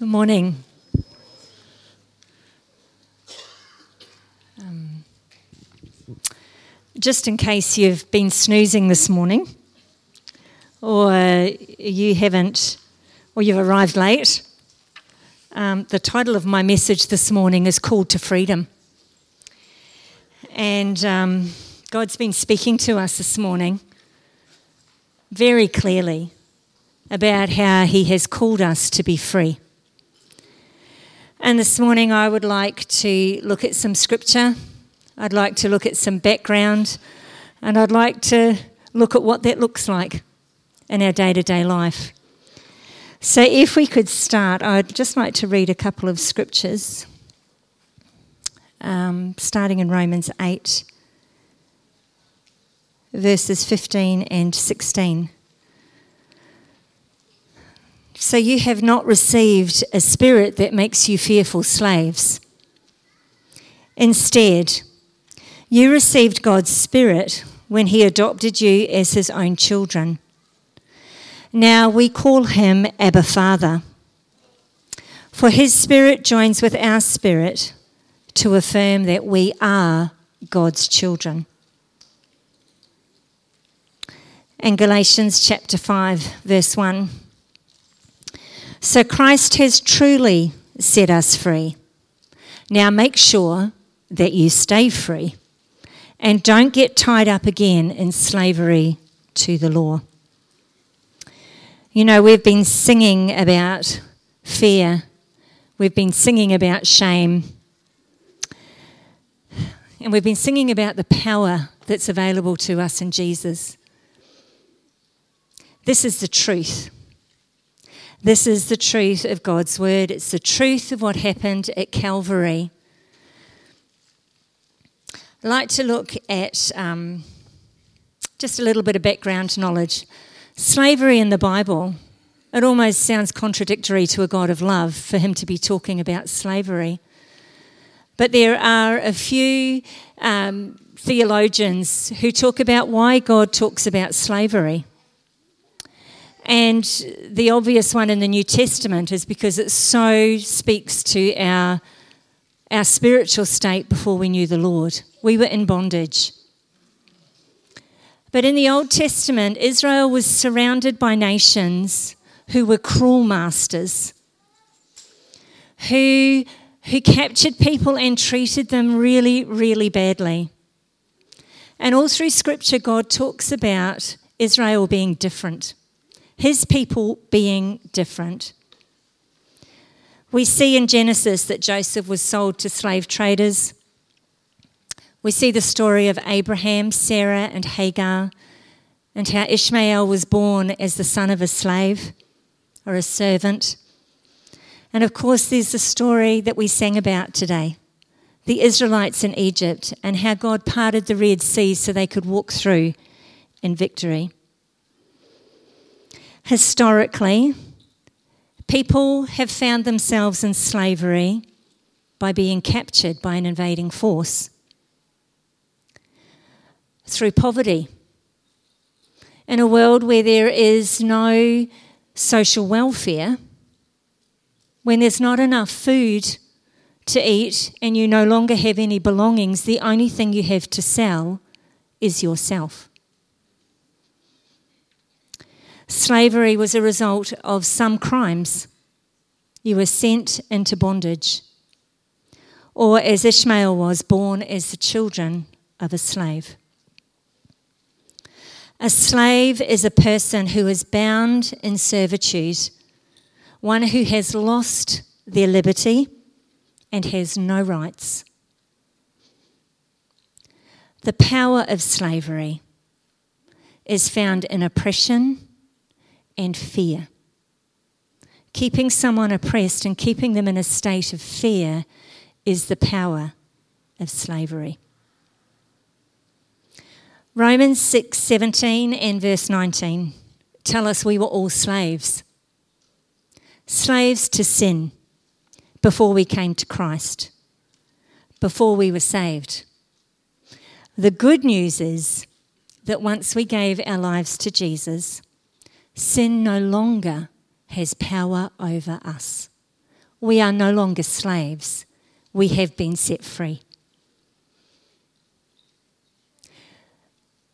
Good morning. Um, just in case you've been snoozing this morning, or you haven't, or you've arrived late, um, the title of my message this morning is Called to Freedom. And um, God's been speaking to us this morning very clearly about how He has called us to be free. And this morning, I would like to look at some scripture. I'd like to look at some background. And I'd like to look at what that looks like in our day to day life. So, if we could start, I'd just like to read a couple of scriptures, um, starting in Romans 8, verses 15 and 16. So you have not received a spirit that makes you fearful slaves. Instead, you received God's Spirit when He adopted you as His own children. Now we call Him Abba Father. For His Spirit joins with our spirit to affirm that we are God's children. And Galatians chapter 5, verse 1. So Christ has truly set us free. Now make sure that you stay free and don't get tied up again in slavery to the law. You know, we've been singing about fear, we've been singing about shame, and we've been singing about the power that's available to us in Jesus. This is the truth. This is the truth of God's word. It's the truth of what happened at Calvary. I'd like to look at um, just a little bit of background knowledge. Slavery in the Bible, it almost sounds contradictory to a God of love for him to be talking about slavery. But there are a few um, theologians who talk about why God talks about slavery. And the obvious one in the New Testament is because it so speaks to our, our spiritual state before we knew the Lord. We were in bondage. But in the Old Testament, Israel was surrounded by nations who were cruel masters, who, who captured people and treated them really, really badly. And all through Scripture, God talks about Israel being different his people being different. We see in Genesis that Joseph was sold to slave traders. We see the story of Abraham, Sarah, and Hagar, and how Ishmael was born as the son of a slave or a servant. And of course, there's the story that we sang about today the Israelites in Egypt and how God parted the Red Sea so they could walk through in victory. Historically, people have found themselves in slavery by being captured by an invading force through poverty. In a world where there is no social welfare, when there's not enough food to eat and you no longer have any belongings, the only thing you have to sell is yourself. Slavery was a result of some crimes. You were sent into bondage. Or, as Ishmael was, born as the children of a slave. A slave is a person who is bound in servitude, one who has lost their liberty and has no rights. The power of slavery is found in oppression and fear. Keeping someone oppressed and keeping them in a state of fear is the power of slavery. Romans 6:17 and verse 19 tell us we were all slaves. Slaves to sin before we came to Christ, before we were saved. The good news is that once we gave our lives to Jesus, sin no longer has power over us. We are no longer slaves, we have been set free.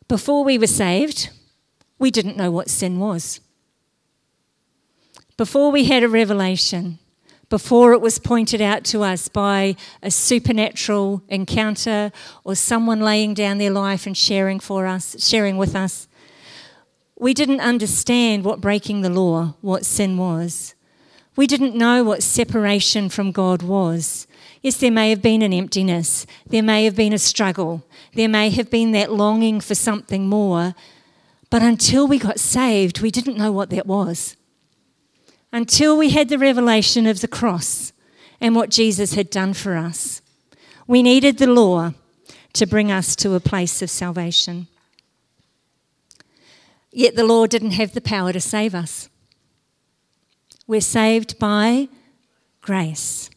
Before we were saved, we didn't know what sin was. Before we had a revelation, before it was pointed out to us by a supernatural encounter or someone laying down their life and sharing for us, sharing with us, we didn't understand what breaking the law, what sin was. We didn't know what separation from God was. Yes, there may have been an emptiness, there may have been a struggle, there may have been that longing for something more, but until we got saved, we didn't know what that was. Until we had the revelation of the cross and what Jesus had done for us, we needed the law to bring us to a place of salvation. Yet the law didn't have the power to save us. We're saved by grace.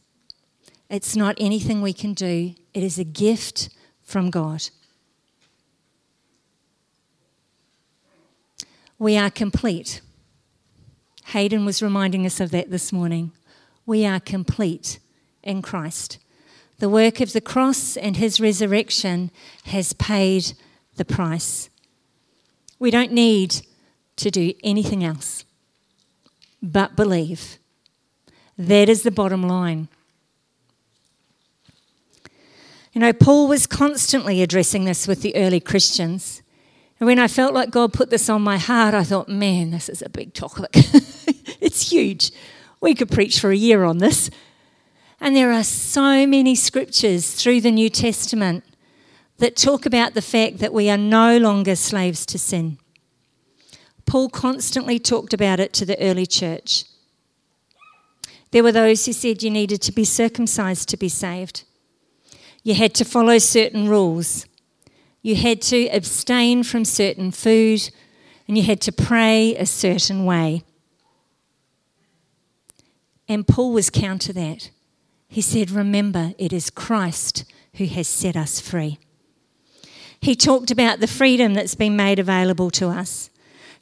It's not anything we can do, it is a gift from God. We are complete. Hayden was reminding us of that this morning. We are complete in Christ. The work of the cross and his resurrection has paid the price. We don't need to do anything else but believe. That is the bottom line. You know, Paul was constantly addressing this with the early Christians. And when I felt like God put this on my heart, I thought, man, this is a big topic. it's huge. We could preach for a year on this. And there are so many scriptures through the New Testament that talk about the fact that we are no longer slaves to sin. Paul constantly talked about it to the early church. There were those who said you needed to be circumcised to be saved. You had to follow certain rules. You had to abstain from certain food, and you had to pray a certain way. And Paul was counter that. He said, Remember, it is Christ who has set us free. He talked about the freedom that's been made available to us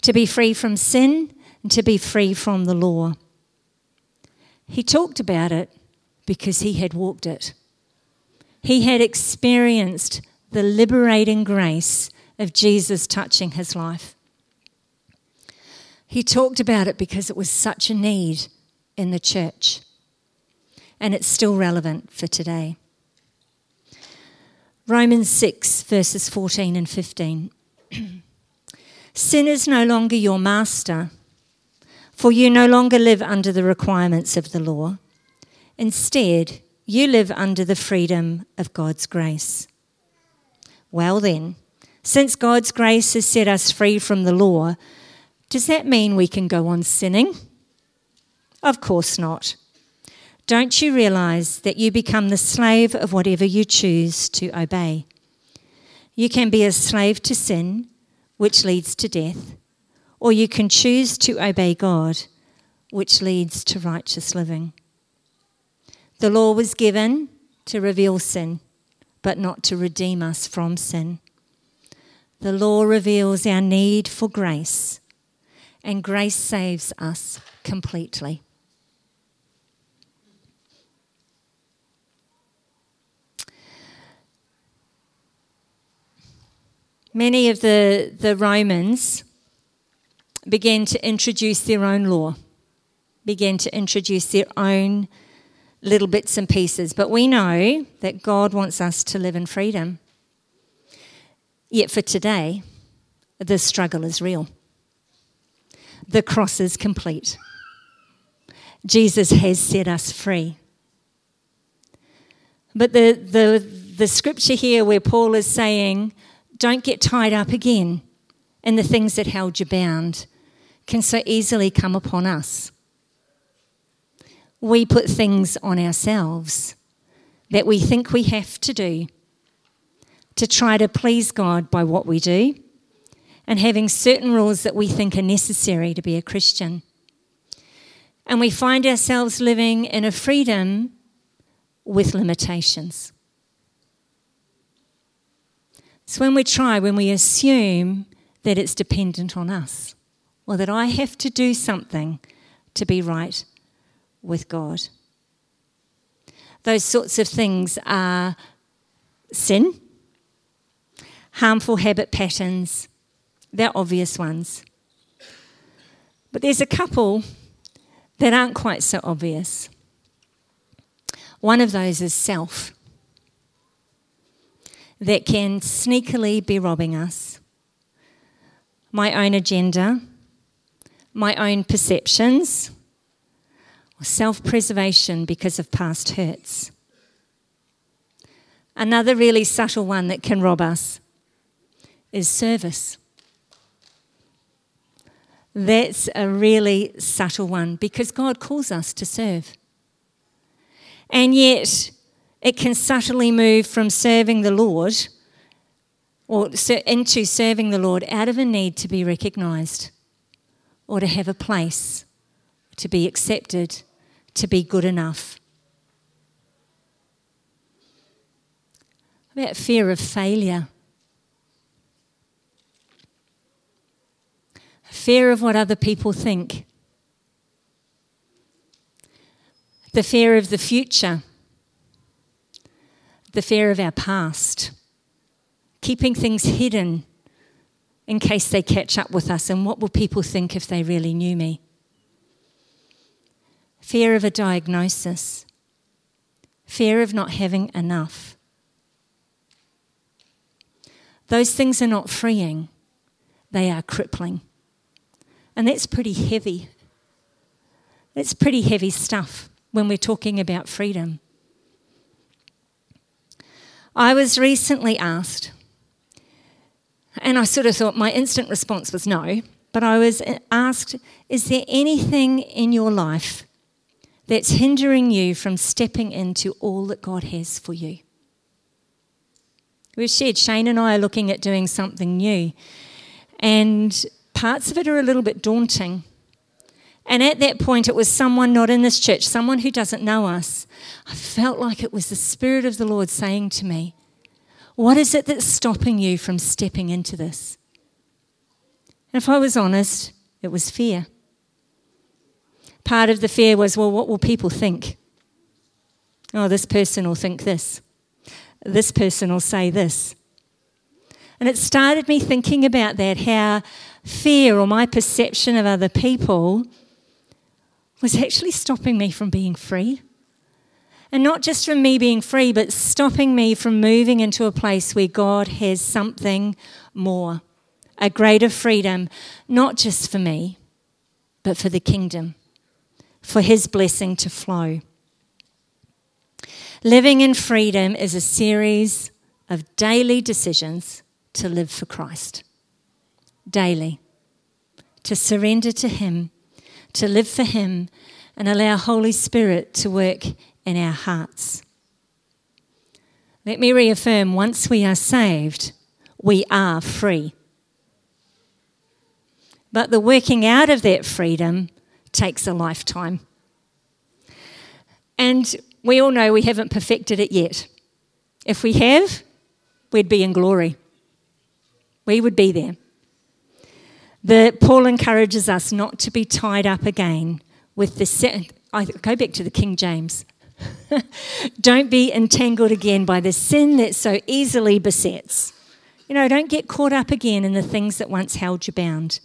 to be free from sin and to be free from the law. He talked about it because he had walked it. He had experienced the liberating grace of Jesus touching his life. He talked about it because it was such a need in the church, and it's still relevant for today. Romans 6, verses 14 and 15. Sin is no longer your master, for you no longer live under the requirements of the law. Instead, you live under the freedom of God's grace. Well, then, since God's grace has set us free from the law, does that mean we can go on sinning? Of course not. Don't you realize that you become the slave of whatever you choose to obey? You can be a slave to sin, which leads to death, or you can choose to obey God, which leads to righteous living. The law was given to reveal sin, but not to redeem us from sin. The law reveals our need for grace, and grace saves us completely. Many of the, the Romans began to introduce their own law, began to introduce their own little bits and pieces, but we know that God wants us to live in freedom. Yet for today, the struggle is real. The cross is complete. Jesus has set us free. But the, the, the scripture here where Paul is saying, don't get tied up again in the things that held you bound, can so easily come upon us we put things on ourselves that we think we have to do to try to please God by what we do and having certain rules that we think are necessary to be a Christian. And we find ourselves living in a freedom with limitations. It's when we try, when we assume that it's dependent on us, or that I have to do something to be right with God. those sorts of things are sin, harmful habit patterns, they're obvious ones. But there's a couple that aren't quite so obvious. One of those is self, that can sneakily be robbing us. My own agenda, my own perceptions, or self preservation because of past hurts. Another really subtle one that can rob us is service. That's a really subtle one because God calls us to serve. And yet, it can subtly move from serving the Lord or into serving the Lord out of a need to be recognised or to have a place, to be accepted, to be good enough. About fear of failure. Fear of what other people think. The fear of the future. The fear of our past. Keeping things hidden in case they catch up with us. And what will people think if they really knew me? Fear of a diagnosis. Fear of not having enough. Those things are not freeing, they are crippling. And that's pretty heavy. That's pretty heavy stuff when we're talking about freedom. I was recently asked, and I sort of thought my instant response was no, but I was asked, is there anything in your life that's hindering you from stepping into all that God has for you? We've shared, Shane and I are looking at doing something new. And parts of it are a little bit daunting. And at that point, it was someone not in this church, someone who doesn't know us. I felt like it was the Spirit of the Lord saying to me, What is it that's stopping you from stepping into this? And if I was honest, it was fear. Part of the fear was, Well, what will people think? Oh, this person will think this. This person will say this. And it started me thinking about that how fear or my perception of other people was actually stopping me from being free. And not just from me being free, but stopping me from moving into a place where God has something more, a greater freedom, not just for me, but for the kingdom, for His blessing to flow. Living in freedom is a series of daily decisions to live for Christ daily, to surrender to Him, to live for Him, and allow Holy Spirit to work in our hearts. Let me reaffirm once we are saved, we are free. But the working out of that freedom takes a lifetime. And we all know we haven't perfected it yet. If we have, we'd be in glory. We would be there that Paul encourages us not to be tied up again with the. sin. I go back to the King James. don't be entangled again by the sin that so easily besets. You know, don't get caught up again in the things that once held you bound.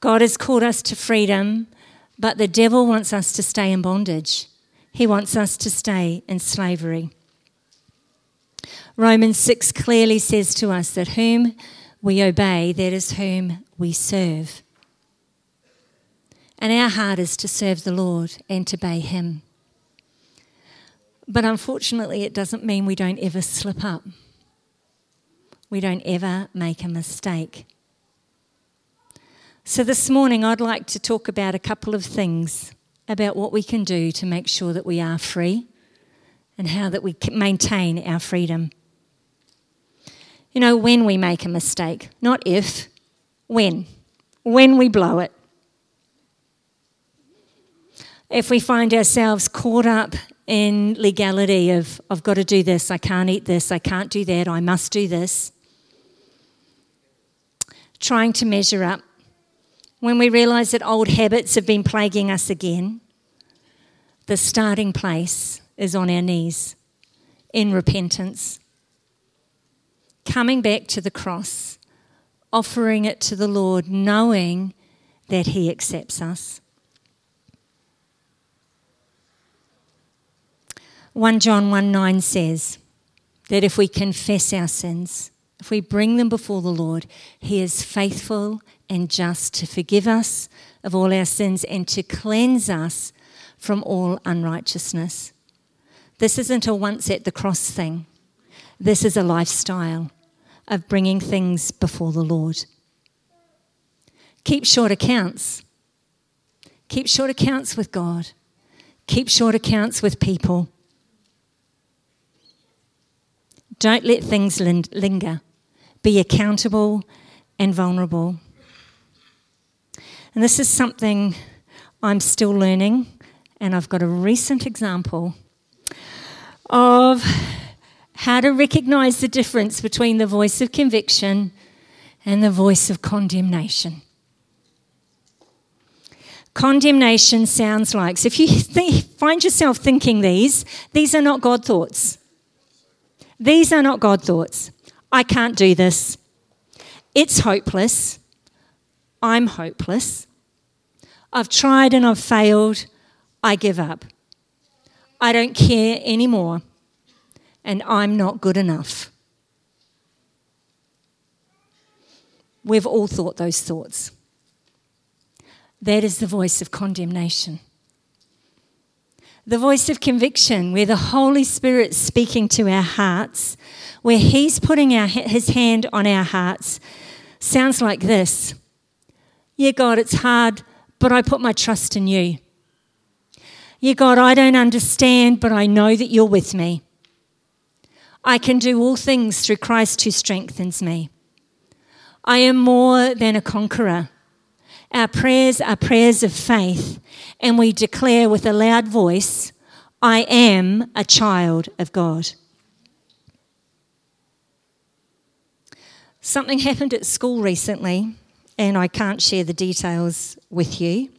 God has called us to freedom, but the devil wants us to stay in bondage. He wants us to stay in slavery. Romans 6 clearly says to us that whom we obey, that is whom we serve. And our heart is to serve the Lord and to obey Him. But unfortunately, it doesn't mean we don't ever slip up. We don't ever make a mistake. So, this morning, I'd like to talk about a couple of things about what we can do to make sure that we are free and how that we maintain our freedom. You know, when we make a mistake, not if, when. When we blow it. If we find ourselves caught up in legality of, I've got to do this, I can't eat this, I can't do that, I must do this. Trying to measure up. When we realise that old habits have been plaguing us again. the starting place is on our knees in repentance, coming back to the cross, offering it to the Lord, knowing that He accepts us. 1 John 1 9 says that if we confess our sins, if we bring them before the Lord, He is faithful and just to forgive us of all our sins and to cleanse us from all unrighteousness. This isn't a once at the cross thing, this is a lifestyle of bringing things before the Lord. Keep short accounts. Keep short accounts with God. Keep short accounts with people. Don't let things linger. Be accountable and vulnerable. And this is something I'm still learning, and I've got a recent example of how to recognize the difference between the voice of conviction and the voice of condemnation. Condemnation sounds like, so if you th- find yourself thinking these, these are not God thoughts. These are not God thoughts. I can't do this. It's hopeless. I'm hopeless. I've tried and I've failed. I give up. I don't care anymore. And I'm not good enough. We've all thought those thoughts. That is the voice of condemnation. The voice of conviction, where the Holy Spirit's speaking to our hearts, where He's putting our, His hand on our hearts, sounds like this Yeah, God, it's hard, but I put my trust in you. Yeah, God, I don't understand, but I know that you're with me. I can do all things through Christ who strengthens me. I am more than a conqueror. Our prayers are prayers of faith, and we declare with a loud voice, I am a child of God. Something happened at school recently, and I can't share the details with you.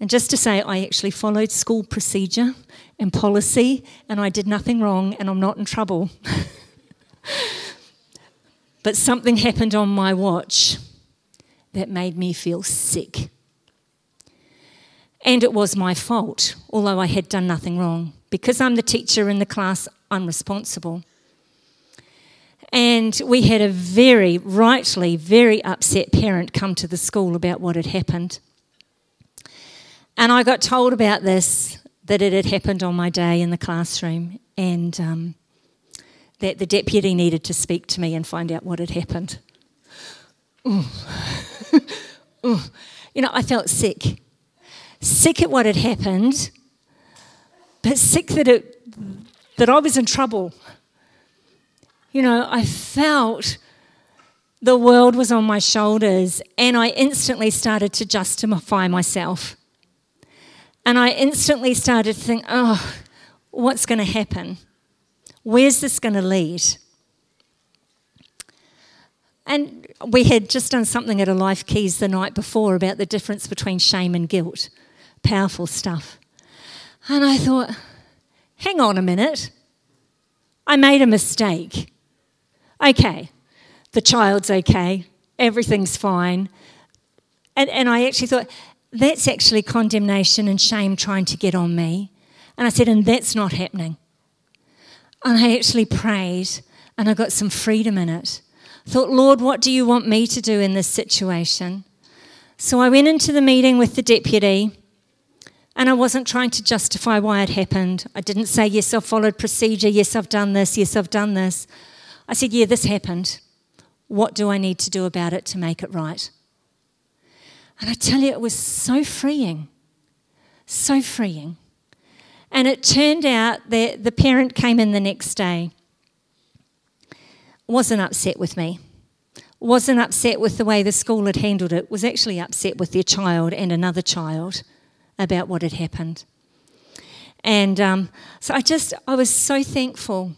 And just to say, I actually followed school procedure and policy, and I did nothing wrong, and I'm not in trouble. but something happened on my watch that made me feel sick. And it was my fault, although I had done nothing wrong. Because I'm the teacher in the class, I'm responsible. And we had a very, rightly, very upset parent come to the school about what had happened. And I got told about this, that it had happened on my day in the classroom, and um, that the deputy needed to speak to me and find out what had happened. Ooh. Ooh. You know, I felt sick. Sick at what had happened, but sick that, it, that I was in trouble. You know, I felt the world was on my shoulders, and I instantly started to justify myself. And I instantly started to think, oh, what's going to happen? Where's this going to lead? And we had just done something at a Life Keys the night before about the difference between shame and guilt. Powerful stuff. And I thought, hang on a minute. I made a mistake. Okay, the child's okay, everything's fine. And, and I actually thought, that's actually condemnation and shame trying to get on me. And I said, and that's not happening. And I actually prayed and I got some freedom in it. Thought, Lord, what do you want me to do in this situation? So I went into the meeting with the deputy and I wasn't trying to justify why it happened. I didn't say, yes, I've followed procedure, yes, I've done this, yes, I've done this. I said, yeah, this happened. What do I need to do about it to make it right? And I tell you, it was so freeing, so freeing. And it turned out that the parent came in the next day, wasn't upset with me, wasn't upset with the way the school had handled it, was actually upset with their child and another child about what had happened. And um, so I just, I was so thankful.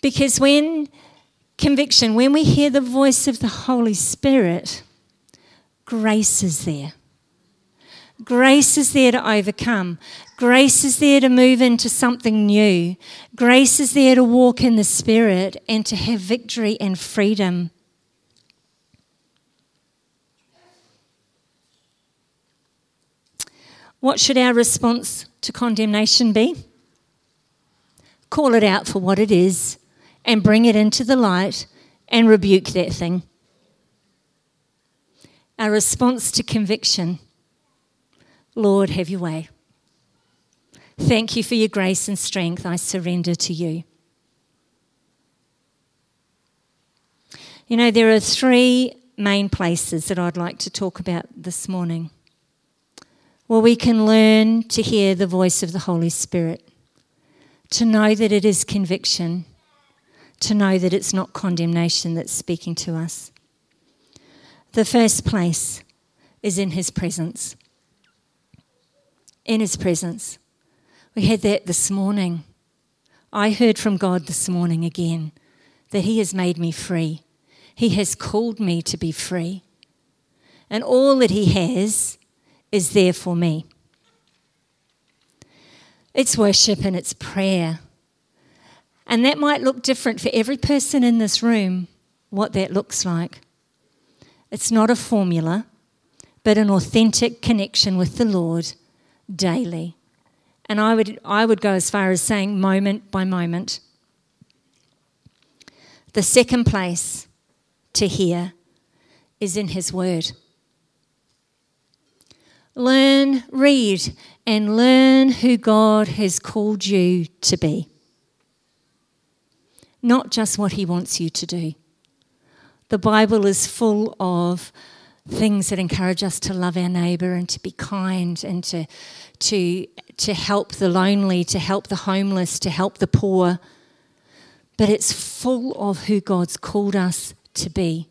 Because when conviction, when we hear the voice of the Holy Spirit, grace is there. Grace is there to overcome. Grace is there to move into something new. Grace is there to walk in the Spirit and to have victory and freedom. What should our response to condemnation be? Call it out for what it is and bring it into the light and rebuke that thing. Our response to conviction Lord, have your way. Thank you for your grace and strength. I surrender to you. You know, there are three main places that I'd like to talk about this morning where we can learn to hear the voice of the Holy Spirit, to know that it is conviction, to know that it's not condemnation that's speaking to us. The first place is in His presence in His presence. We had that this morning. I heard from God this morning again that He has made me free. He has called me to be free. And all that He has is there for me. It's worship and it's prayer. And that might look different for every person in this room, what that looks like. It's not a formula, but an authentic connection with the Lord daily. And I would, I would go as far as saying moment by moment. The second place to hear is in His Word. Learn, read, and learn who God has called you to be. Not just what He wants you to do. The Bible is full of things that encourage us to love our neighbour and to be kind and to, to, to help the lonely, to help the homeless, to help the poor. But it's full of who God's called us to be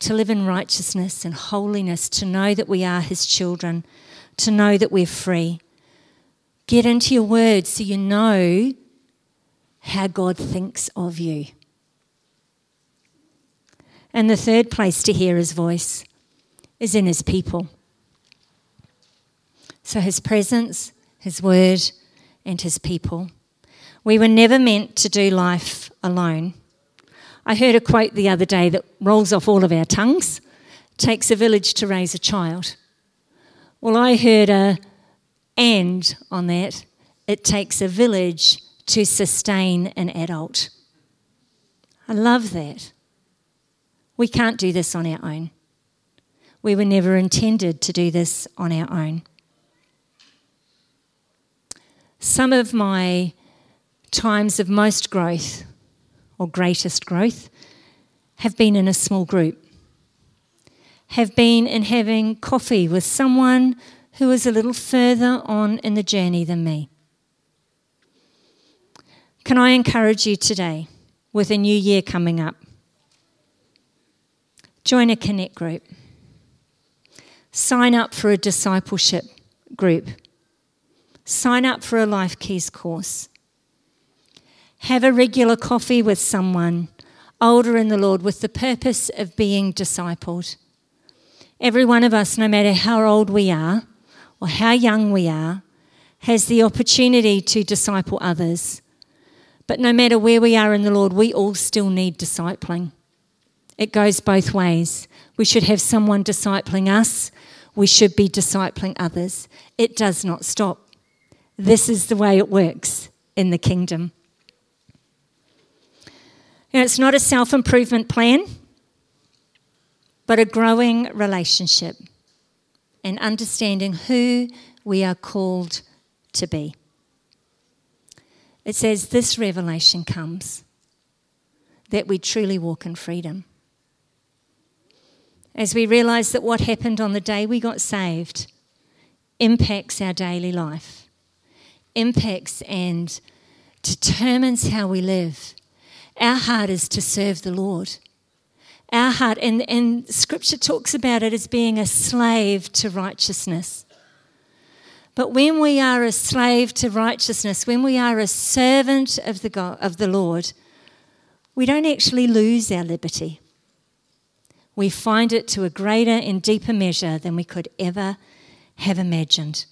to live in righteousness and holiness, to know that we are His children, to know that we're free. Get into your word so you know how God thinks of you. And the third place to hear His voice is in his people. So his presence, his word, and his people. We were never meant to do life alone. I heard a quote the other day that rolls off all of our tongues takes a village to raise a child. Well, I heard a and on that. It takes a village to sustain an adult. I love that. We can't do this on our own. We were never intended to do this on our own. Some of my times of most growth or greatest growth have been in a small group, have been in having coffee with someone who is a little further on in the journey than me. Can I encourage you today, with a new year coming up? Join a connect group sign up for a discipleship group, sign up for a Life Keys course, have a regular coffee with someone older in the Lord with the purpose of being discipled. Every one of us, no matter how old we are or how young we are, has the opportunity to disciple others. But no matter where we are in the Lord, we all still need discipling. It goes both ways. We should have someone discipling us. We should be discipling others. It does not stop. This is the way it works in the kingdom. It's not a self improvement plan, but a growing relationship and understanding who we are called to be. It says this revelation comes that we truly walk in freedom as we realize that what happened on the day we got saved impacts our daily life, impacts and determines how we live. Our heart is to serve the Lord. Our heart, and, and scripture talks about it as being a slave to righteousness. But when we are a slave to righteousness, when we are a servant of the, God, of the Lord, we don't actually lose our liberty we find it to a greater and deeper measure than we could ever have imagined.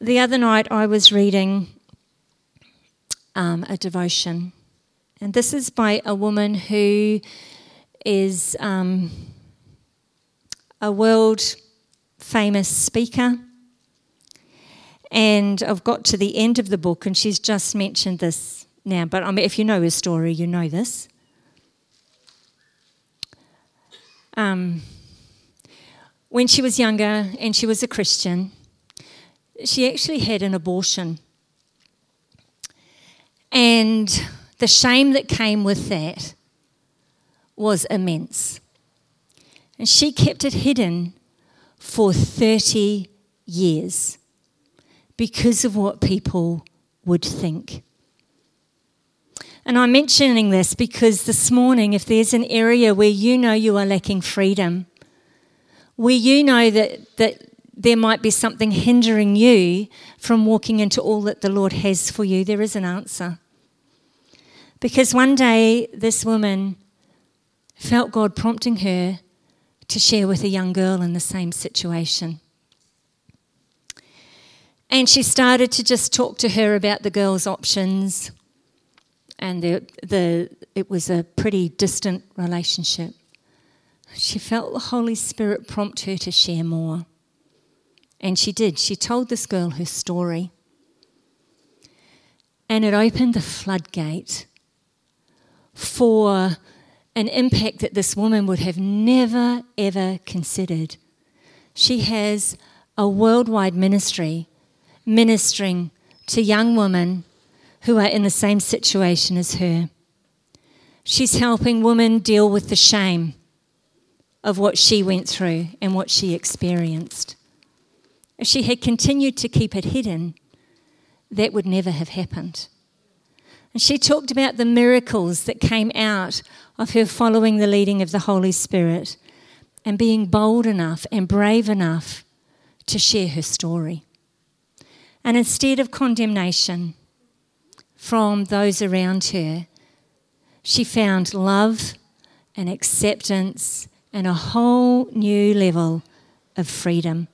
The other night I was reading um, a devotion, and this is by a woman who is um, a world famous speaker. And I've got to the end of the book, and she's just mentioned this now. But I mean, if you know her story, you know this. Um, when she was younger and she was a Christian, she actually had an abortion. And the shame that came with that was immense. And she kept it hidden for 30 years because of what people would think. And I'm mentioning this because this morning, if there's an area where you know you are lacking freedom, where you know that, that there might be something hindering you from walking into all that the Lord has for you, there is an answer. Because one day, this woman felt God prompting her to share with a young girl in the same situation. And she started to just talk to her about the girl's options, and the, the, it was a pretty distant relationship. She felt the Holy Spirit prompt her to share more. And she did. She told this girl her story. And it opened the floodgate for an impact that this woman would have never, ever considered. She has a worldwide ministry ministering to young women who are in the same situation as her. She's helping women deal with the shame of what she went through and what she experienced. If she had continued to keep it hidden, that would never have happened. And she talked about the miracles that came out of her following the leading of the Holy Spirit and being bold enough and brave enough to share her story. And instead of condemnation from those around her, she found love and acceptance and a whole new level of freedom.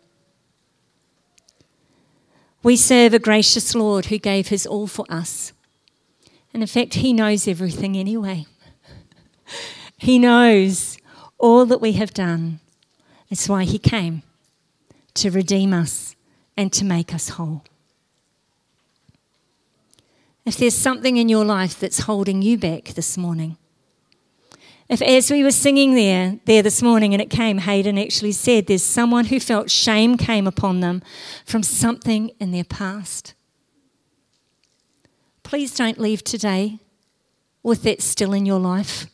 We serve a gracious Lord who gave his all for us. And in fact, He knows everything anyway. he knows all that we have done. That's why He came to redeem us and to make us whole. If there's something in your life that's holding you back this morning, if as we were singing there, there this morning and it came, Hayden actually said there's someone who felt shame came upon them from something in their past. Please don't leave today with that still in your life.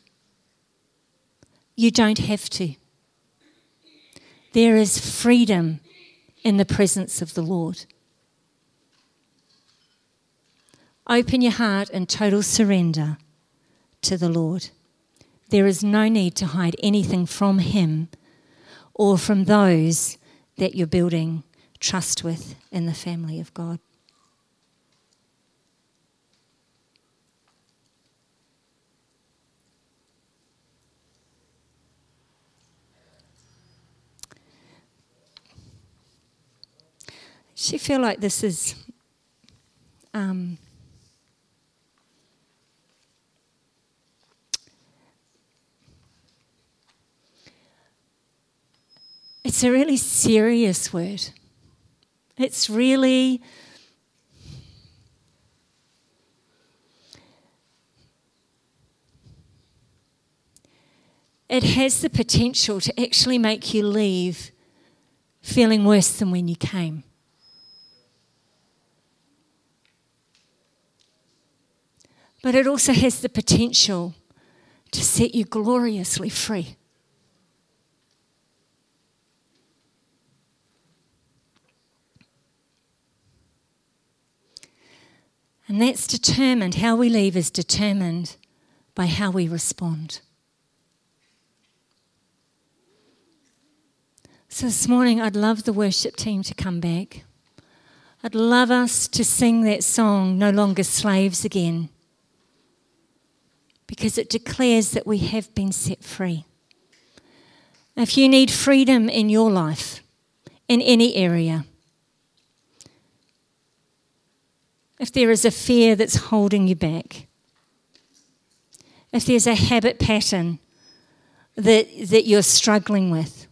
You don't have to. There is freedom in the presence of the Lord. Open your heart in total surrender to the Lord. There is no need to hide anything from Him or from those that you're building trust with in the family of God. She feel like this is um, it's a really serious word. It's really it has the potential to actually make you leave feeling worse than when you came. But it also has the potential to set you gloriously free. And that's determined, how we leave is determined by how we respond. So this morning, I'd love the worship team to come back. I'd love us to sing that song, No Longer Slaves Again because it declares that we have been set free. If you need freedom in your life, in any area, if there is a fear that's holding you back, if there's a habit pattern that, that you're struggling with,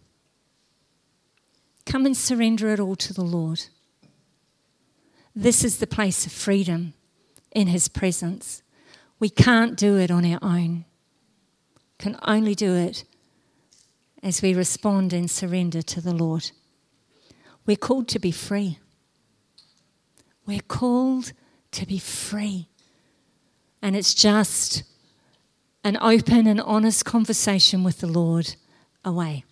come and surrender it all to the Lord. This is the place of freedom in His presence. We can't do it on our own, can only do it as we respond and surrender to the Lord. We're called to be free. We're called to be free. And it's just an open and honest conversation with the Lord away.